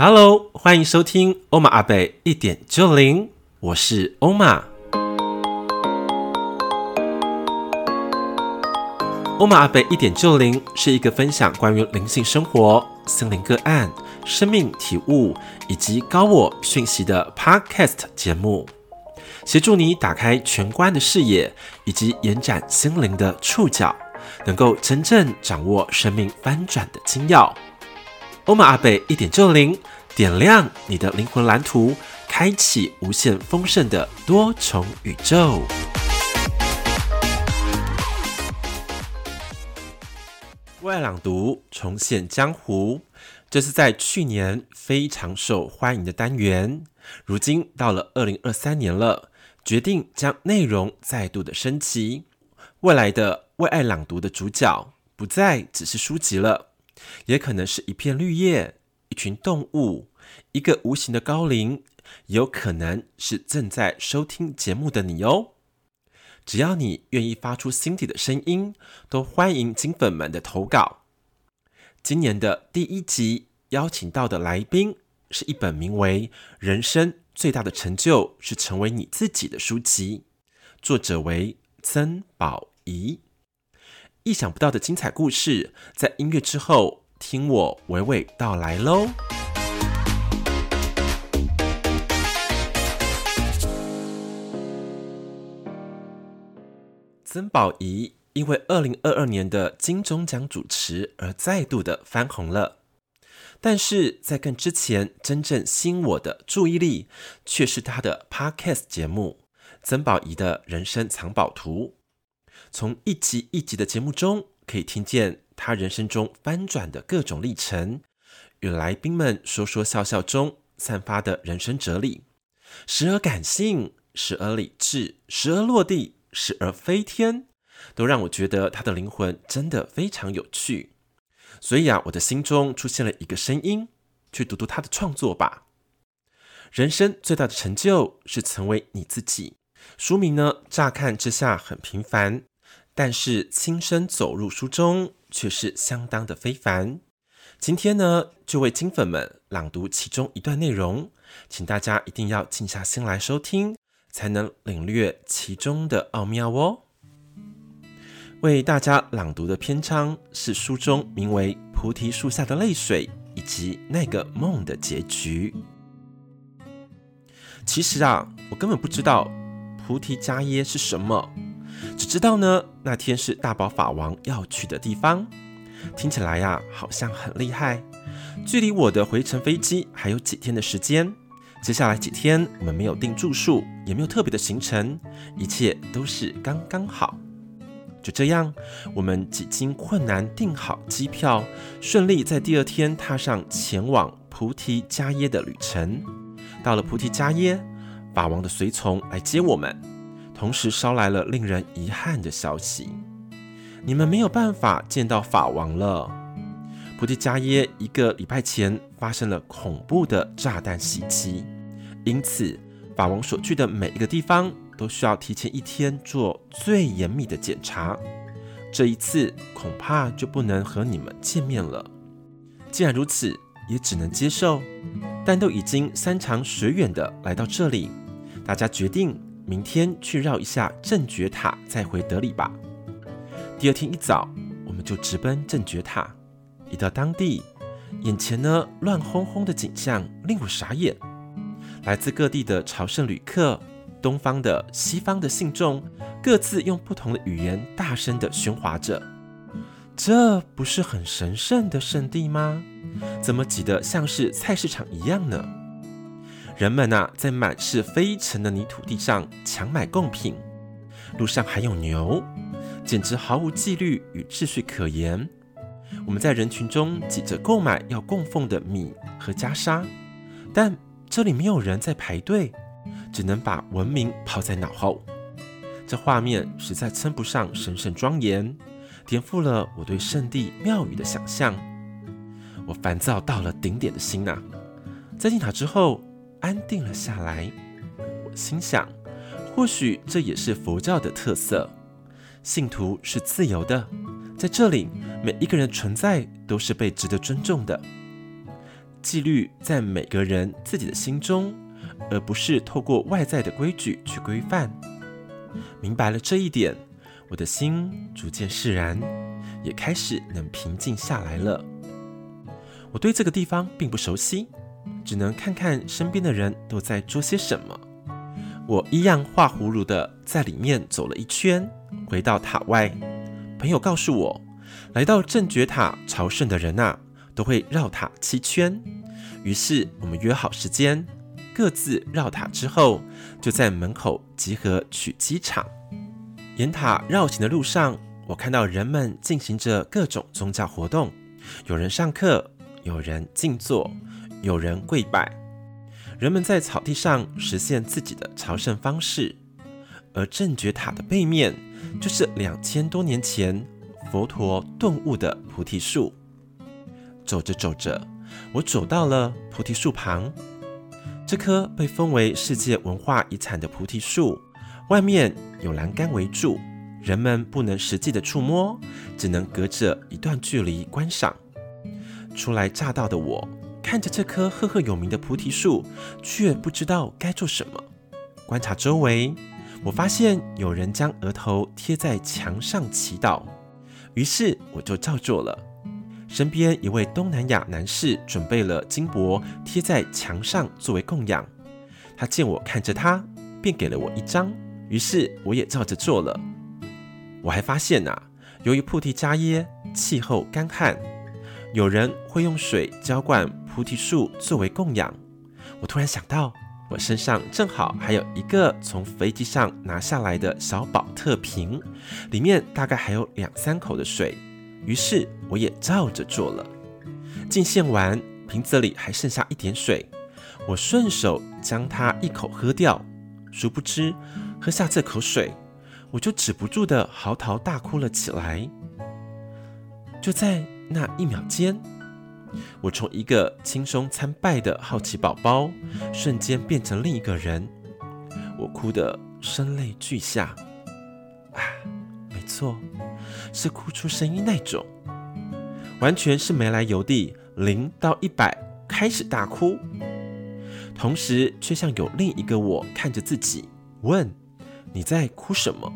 Hello，欢迎收听欧玛阿贝一点就灵，我是欧玛。欧玛阿贝一点就灵是一个分享关于灵性生活、心灵个案、生命体悟以及高我讯息的 Podcast 节目，协助你打开全观的视野以及延展心灵的触角，能够真正掌握生命翻转的精要。欧玛阿贝一点就零，点亮你的灵魂蓝图，开启无限丰盛的多重宇宙。为爱朗读重现江湖，这是在去年非常受欢迎的单元。如今到了二零二三年了，决定将内容再度的升级。未来的为爱朗读的主角不再只是书籍了。也可能是一片绿叶，一群动物，一个无形的高灵，也有可能是正在收听节目的你哦。只要你愿意发出心底的声音，都欢迎金粉们的投稿。今年的第一集邀请到的来宾是一本名为《人生最大的成就是成为你自己》的书籍，作者为曾宝仪。意想不到的精彩故事，在音乐之后，听我娓娓道来喽。曾宝仪因为二零二二年的金钟奖主持而再度的翻红了，但是在更之前，真正吸引我的注意力，却是她的 Podcast 节目《曾宝仪的人生藏宝图》。从一集一集的节目中，可以听见他人生中翻转的各种历程，与来宾们说说笑笑中散发的人生哲理，时而感性，时而理智，时而落地，时而飞天，都让我觉得他的灵魂真的非常有趣。所以啊，我的心中出现了一个声音，去读读他的创作吧。人生最大的成就是成为你自己。书名呢，乍看之下很平凡。但是亲身走入书中，却是相当的非凡。今天呢，就为金粉们朗读其中一段内容，请大家一定要静下心来收听，才能领略其中的奥妙哦。为大家朗读的篇章是书中名为《菩提树下的泪水》以及那个梦的结局。其实啊，我根本不知道菩提伽耶是什么。只知道呢，那天是大宝法王要去的地方，听起来呀，好像很厉害。距离我的回程飞机还有几天的时间，接下来几天我们没有订住宿，也没有特别的行程，一切都是刚刚好。就这样，我们几经困难订好机票，顺利在第二天踏上前往菩提迦耶的旅程。到了菩提迦耶，法王的随从来接我们。同时捎来了令人遗憾的消息：你们没有办法见到法王了。菩提伽耶一个礼拜前发生了恐怖的炸弹袭击，因此法王所去的每一个地方都需要提前一天做最严密的检查。这一次恐怕就不能和你们见面了。既然如此，也只能接受。但都已经山长水远的来到这里，大家决定。明天去绕一下正觉塔，再回德里吧。第二天一早，我们就直奔正觉塔。一到当地，眼前呢乱哄哄的景象令我傻眼。来自各地的朝圣旅客，东方的、西方的信众，各自用不同的语言大声的喧哗着。这不是很神圣的圣地吗？怎么挤得像是菜市场一样呢？人们呐，在满是飞尘的泥土地上抢买贡品，路上还有牛，简直毫无纪律与秩序可言。我们在人群中挤着购买要供奉的米和袈裟，但这里没有人在排队，只能把文明抛在脑后。这画面实在称不上神圣庄严，颠覆了我对圣地庙宇的想象。我烦躁到了顶点的心呐！在进塔之后。安定了下来，我心想，或许这也是佛教的特色。信徒是自由的，在这里，每一个人存在都是被值得尊重的。纪律在每个人自己的心中，而不是透过外在的规矩去规范。明白了这一点，我的心逐渐释然，也开始能平静下来了。我对这个地方并不熟悉，只能看看身边的人都在做些什么。我一样画葫芦的在里面走了一圈，回到塔外。朋友告诉我，来到正觉塔朝圣的人啊，都会绕塔七圈。于是我们约好时间，各自绕塔之后，就在门口集合取机场。沿塔绕行的路上，我看到人们进行着各种宗教活动，有人上课，有人静坐，有人跪拜。人们在草地上实现自己的朝圣方式，而正觉塔的背面就是两千多年前佛陀顿悟的菩提树。走着走着，我走到了菩提树旁。这棵被封为世界文化遗产的菩提树，外面有栏杆围住，人们不能实际的触摸，只能隔着一段距离观赏。初来乍到的我。看着这棵赫赫有名的菩提树，却不知道该做什么。观察周围，我发现有人将额头贴在墙上祈祷，于是我就照做了。身边一位东南亚男士准备了金箔贴在墙上作为供养，他见我看着他，便给了我一张，于是我也照着做了。我还发现啊，由于菩提伽耶气候干旱，有人会用水浇灌。菩提树作为供养，我突然想到，我身上正好还有一个从飞机上拿下来的小宝特瓶，里面大概还有两三口的水，于是我也照着做了。敬献完，瓶子里还剩下一点水，我顺手将它一口喝掉，殊不知喝下这口水，我就止不住的嚎啕大哭了起来。就在那一秒间。我从一个轻松参拜的好奇宝宝，瞬间变成另一个人。我哭得声泪俱下，啊，没错，是哭出声音那种，完全是没来由地，零到一百开始大哭，同时却像有另一个我看着自己，问：“你在哭什么？”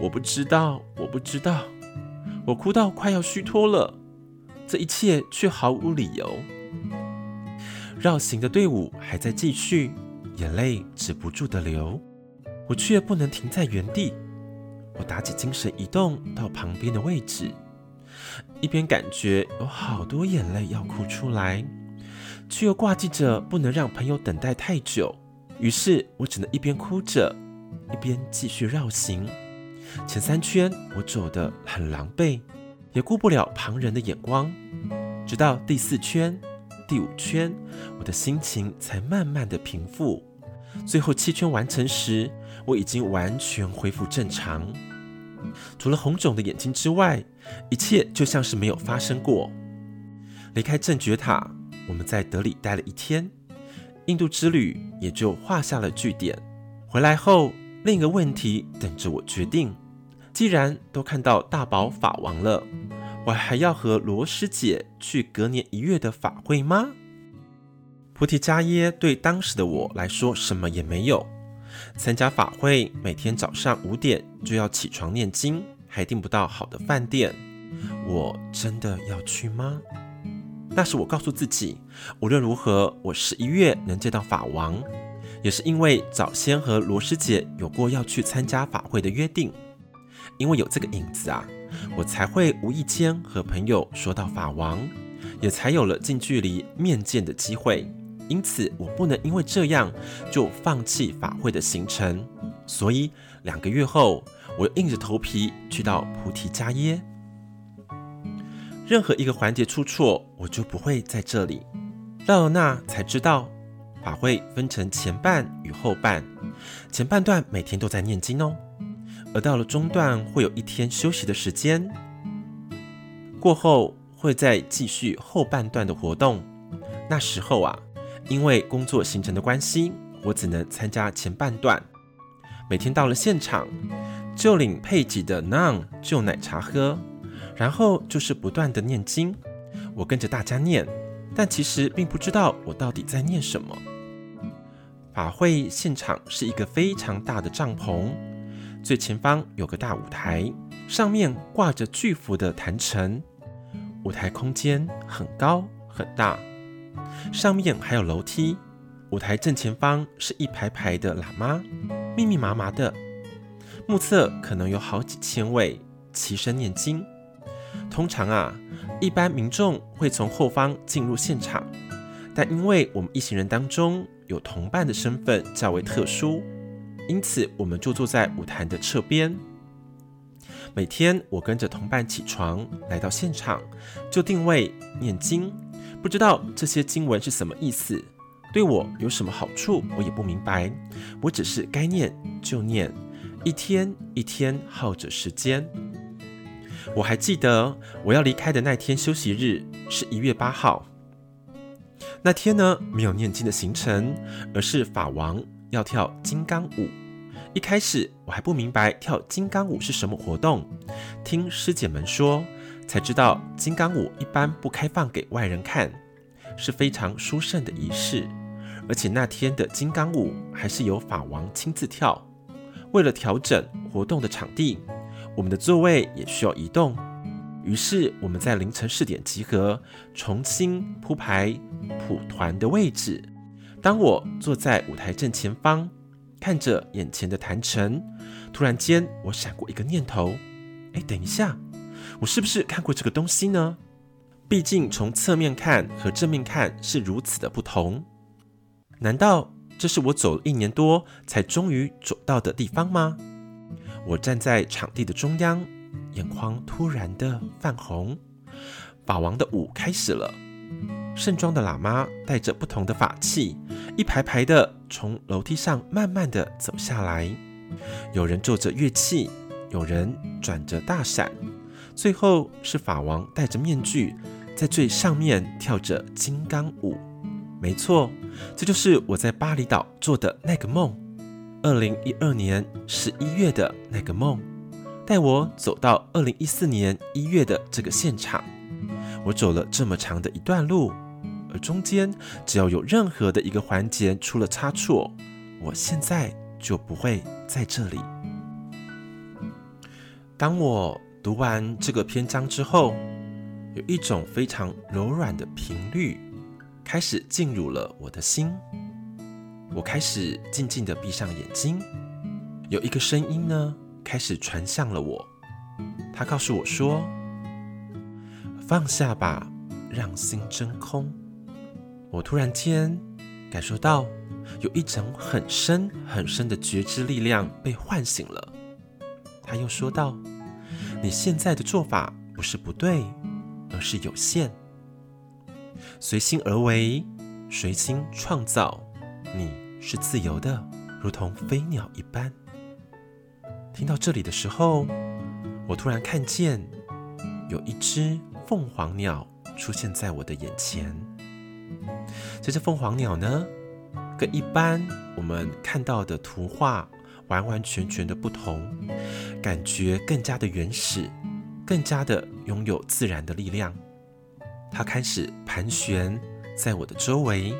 我不知道，我不知道，我哭到快要虚脱了。这一切却毫无理由。绕行的队伍还在继续，眼泪止不住的流，我却不能停在原地。我打起精神移动到旁边的位置，一边感觉有好多眼泪要哭出来，却又挂记着不能让朋友等待太久，于是我只能一边哭着，一边继续绕行。前三圈我走得很狼狈。也顾不了旁人的眼光，直到第四圈、第五圈，我的心情才慢慢的平复。最后七圈完成时，我已经完全恢复正常，除了红肿的眼睛之外，一切就像是没有发生过。离开正觉塔，我们在德里待了一天，印度之旅也就画下了句点。回来后，另一个问题等着我决定。既然都看到大宝法王了，我还要和罗师姐去隔年一月的法会吗？菩提迦耶对当时的我来说什么也没有。参加法会，每天早上五点就要起床念经，还订不到好的饭店，我真的要去吗？那时我告诉自己，无论如何，我十一月能见到法王，也是因为早先和罗师姐有过要去参加法会的约定。因为有这个影子啊，我才会无意间和朋友说到法王，也才有了近距离面见的机会。因此，我不能因为这样就放弃法会的行程。所以，两个月后，我硬着头皮去到菩提迦耶。任何一个环节出错，我就不会在这里。到了那才知道，法会分成前半与后半，前半段每天都在念经哦。而到了中段，会有一天休息的时间，过后会再继续后半段的活动。那时候啊，因为工作行程的关系，我只能参加前半段。每天到了现场，就领配给的 naan 就奶茶喝，然后就是不断的念经。我跟着大家念，但其实并不知道我到底在念什么。法会现场是一个非常大的帐篷，最前方有个大舞台，上面挂着巨幅的坛城，舞台空间很高很大，上面还有楼梯。舞台正前方是一排排的喇嘛，密密麻麻的，目测可能有好几千位齐声念经。通常啊，一般民众会从后方进入现场，但因为我们一行人当中有同伴的身份较为特殊，因此我们就坐在舞台的侧边。每天我跟着同伴起床来到现场，就定位念经，不知道这些经文是什么意思。对我有什么好处，我也不明白。我只是该念就念，一天一天耗着时间。我还记得我要离开的那天休息日是一月八号。那天呢，没有念经的行程，而是法王要跳金刚舞。一开始我还不明白跳金刚舞是什么活动，听师姐们说才知道，金刚舞一般不开放给外人看。是非常殊胜的仪式，而且那天的金刚舞还是由法王亲自跳。为了调整活动的场地，我们的座位也需要移动。于是我们在凌晨四点集合，重新铺排蒲团的位置。当我坐在舞台正前方，看着眼前的坛城，突然间我闪过一个念头：哎，等一下，我是不是看过这个东西呢？毕竟从侧面看和正面看是如此的不同，难道这是我走了一年多才终于走到的地方吗？我站在场地的中央，眼眶突然的泛红。法王的舞开始了，盛装的喇嘛带着不同的法器，一排排的从楼梯上慢慢的走下来，有人奏着乐器，有人转着大伞，最后是法王戴着面具。在最上面跳着金刚舞，没错，这就是我在巴厘岛做的那个梦。二零一二年十一月的那个梦，带我走到二零一四年一月的这个现场。我走了这么长的一段路，而中间只要有任何的一个环节出了差错，我现在就不会在这里。当我读完这个篇章之后，有一种非常柔软的频率开始进入了我的心，我开始静静地闭上眼睛。有一个声音呢，开始传向了我，他告诉我说：“放下吧，让心真空。”我突然间感受到有一种很深很深的觉知力量被唤醒了。他又说道：“你现在的做法不是不对。”而是有限，随心而为，随心创造，你是自由的，如同飞鸟一般。听到这里的时候，我突然看见有一只凤凰鸟出现在我的眼前。这只凤凰鸟呢，跟一般我们看到的图画完完全全的不同，感觉更加的原始。更加的拥有自然的力量，它开始盘旋在我的周围，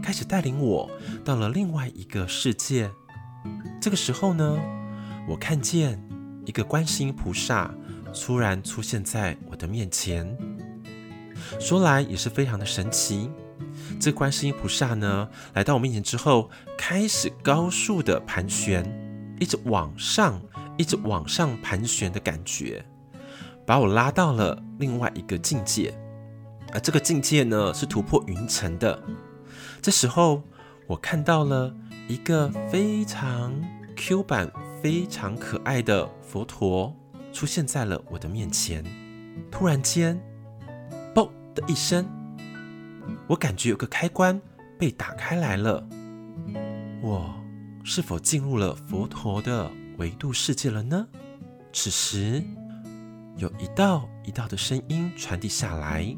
开始带领我到了另外一个世界。这个时候呢，我看见一个观世音菩萨突然出现在我的面前。说来也是非常的神奇，这观世音菩萨呢，来到我面前之后，开始高速的盘旋，一直往上，一直往上盘旋的感觉。把我拉到了另外一个境界，而这个境界呢，是突破云层的。这时候，我看到了一个非常 Q 版、非常可爱的佛陀出现在了我的面前。突然间，嘣的一声，我感觉有个开关被打开来了。我是否进入了佛陀的维度世界了呢？此时。有一道一道的声音传递下来，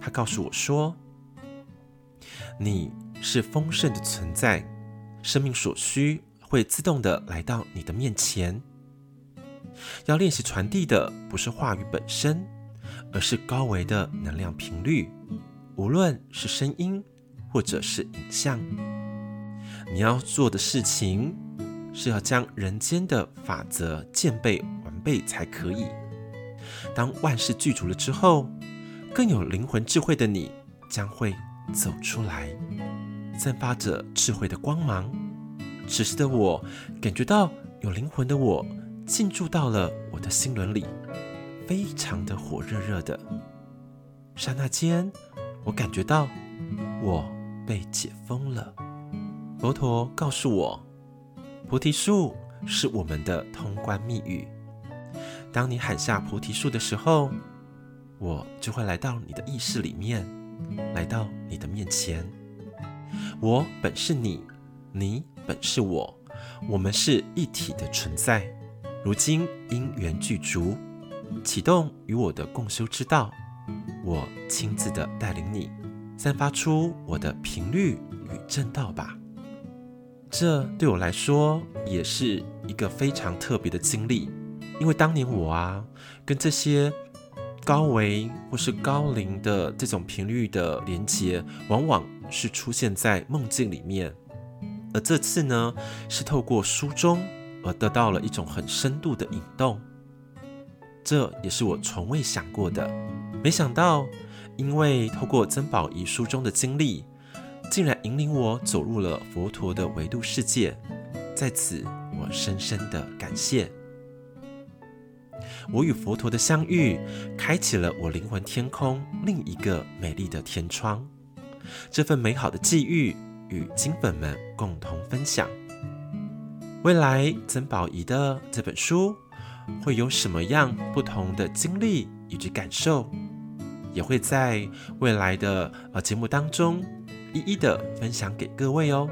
他告诉我说：“你是丰盛的存在，生命所需会自动的来到你的面前。要练习传递的不是话语本身，而是高维的能量频率，无论是声音或者是影像。你要做的事情是要将人间的法则渐备完备才可以。当万事具足了之后，更有灵魂智慧的你将会走出来，散发着智慧的光芒。此时的我感觉到有灵魂的我进驻到了我的心轮里，非常的火热热的。刹那间，我感觉到我被解封了。佛陀告诉我，菩提树是我们的通关密语。当你喊下菩提树的时候，我就会来到你的意识里面，来到你的面前。我本是你，你本是我，我们是一体的存在。如今因缘具足，启动与我的共修之道，我亲自的带领你，散发出我的频率与正道吧。这对我来说也是一个非常特别的经历，因为当年我啊，跟这些。高维或是高灵的这种频率的连接，往往是出现在梦境里面。而这次呢，是透过书中而得到了一种很深度的引动。这也是我从未想过的。没想到，因为透过曾宝仪书中的经历，竟然引领我走入了佛陀的维度世界。在此，我深深的感谢。我与佛陀的相遇，开启了我灵魂天空另一个美丽的天窗。这份美好的际遇，与金粉们共同分享。未来曾宝仪的这本书，会有什么样不同的经历以及感受，也会在未来的呃节目当中，一一的分享给各位哦。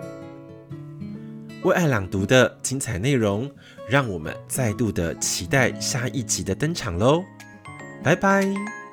为爱朗读的精彩内容，让我们再度的期待下一集的登场喽！拜拜。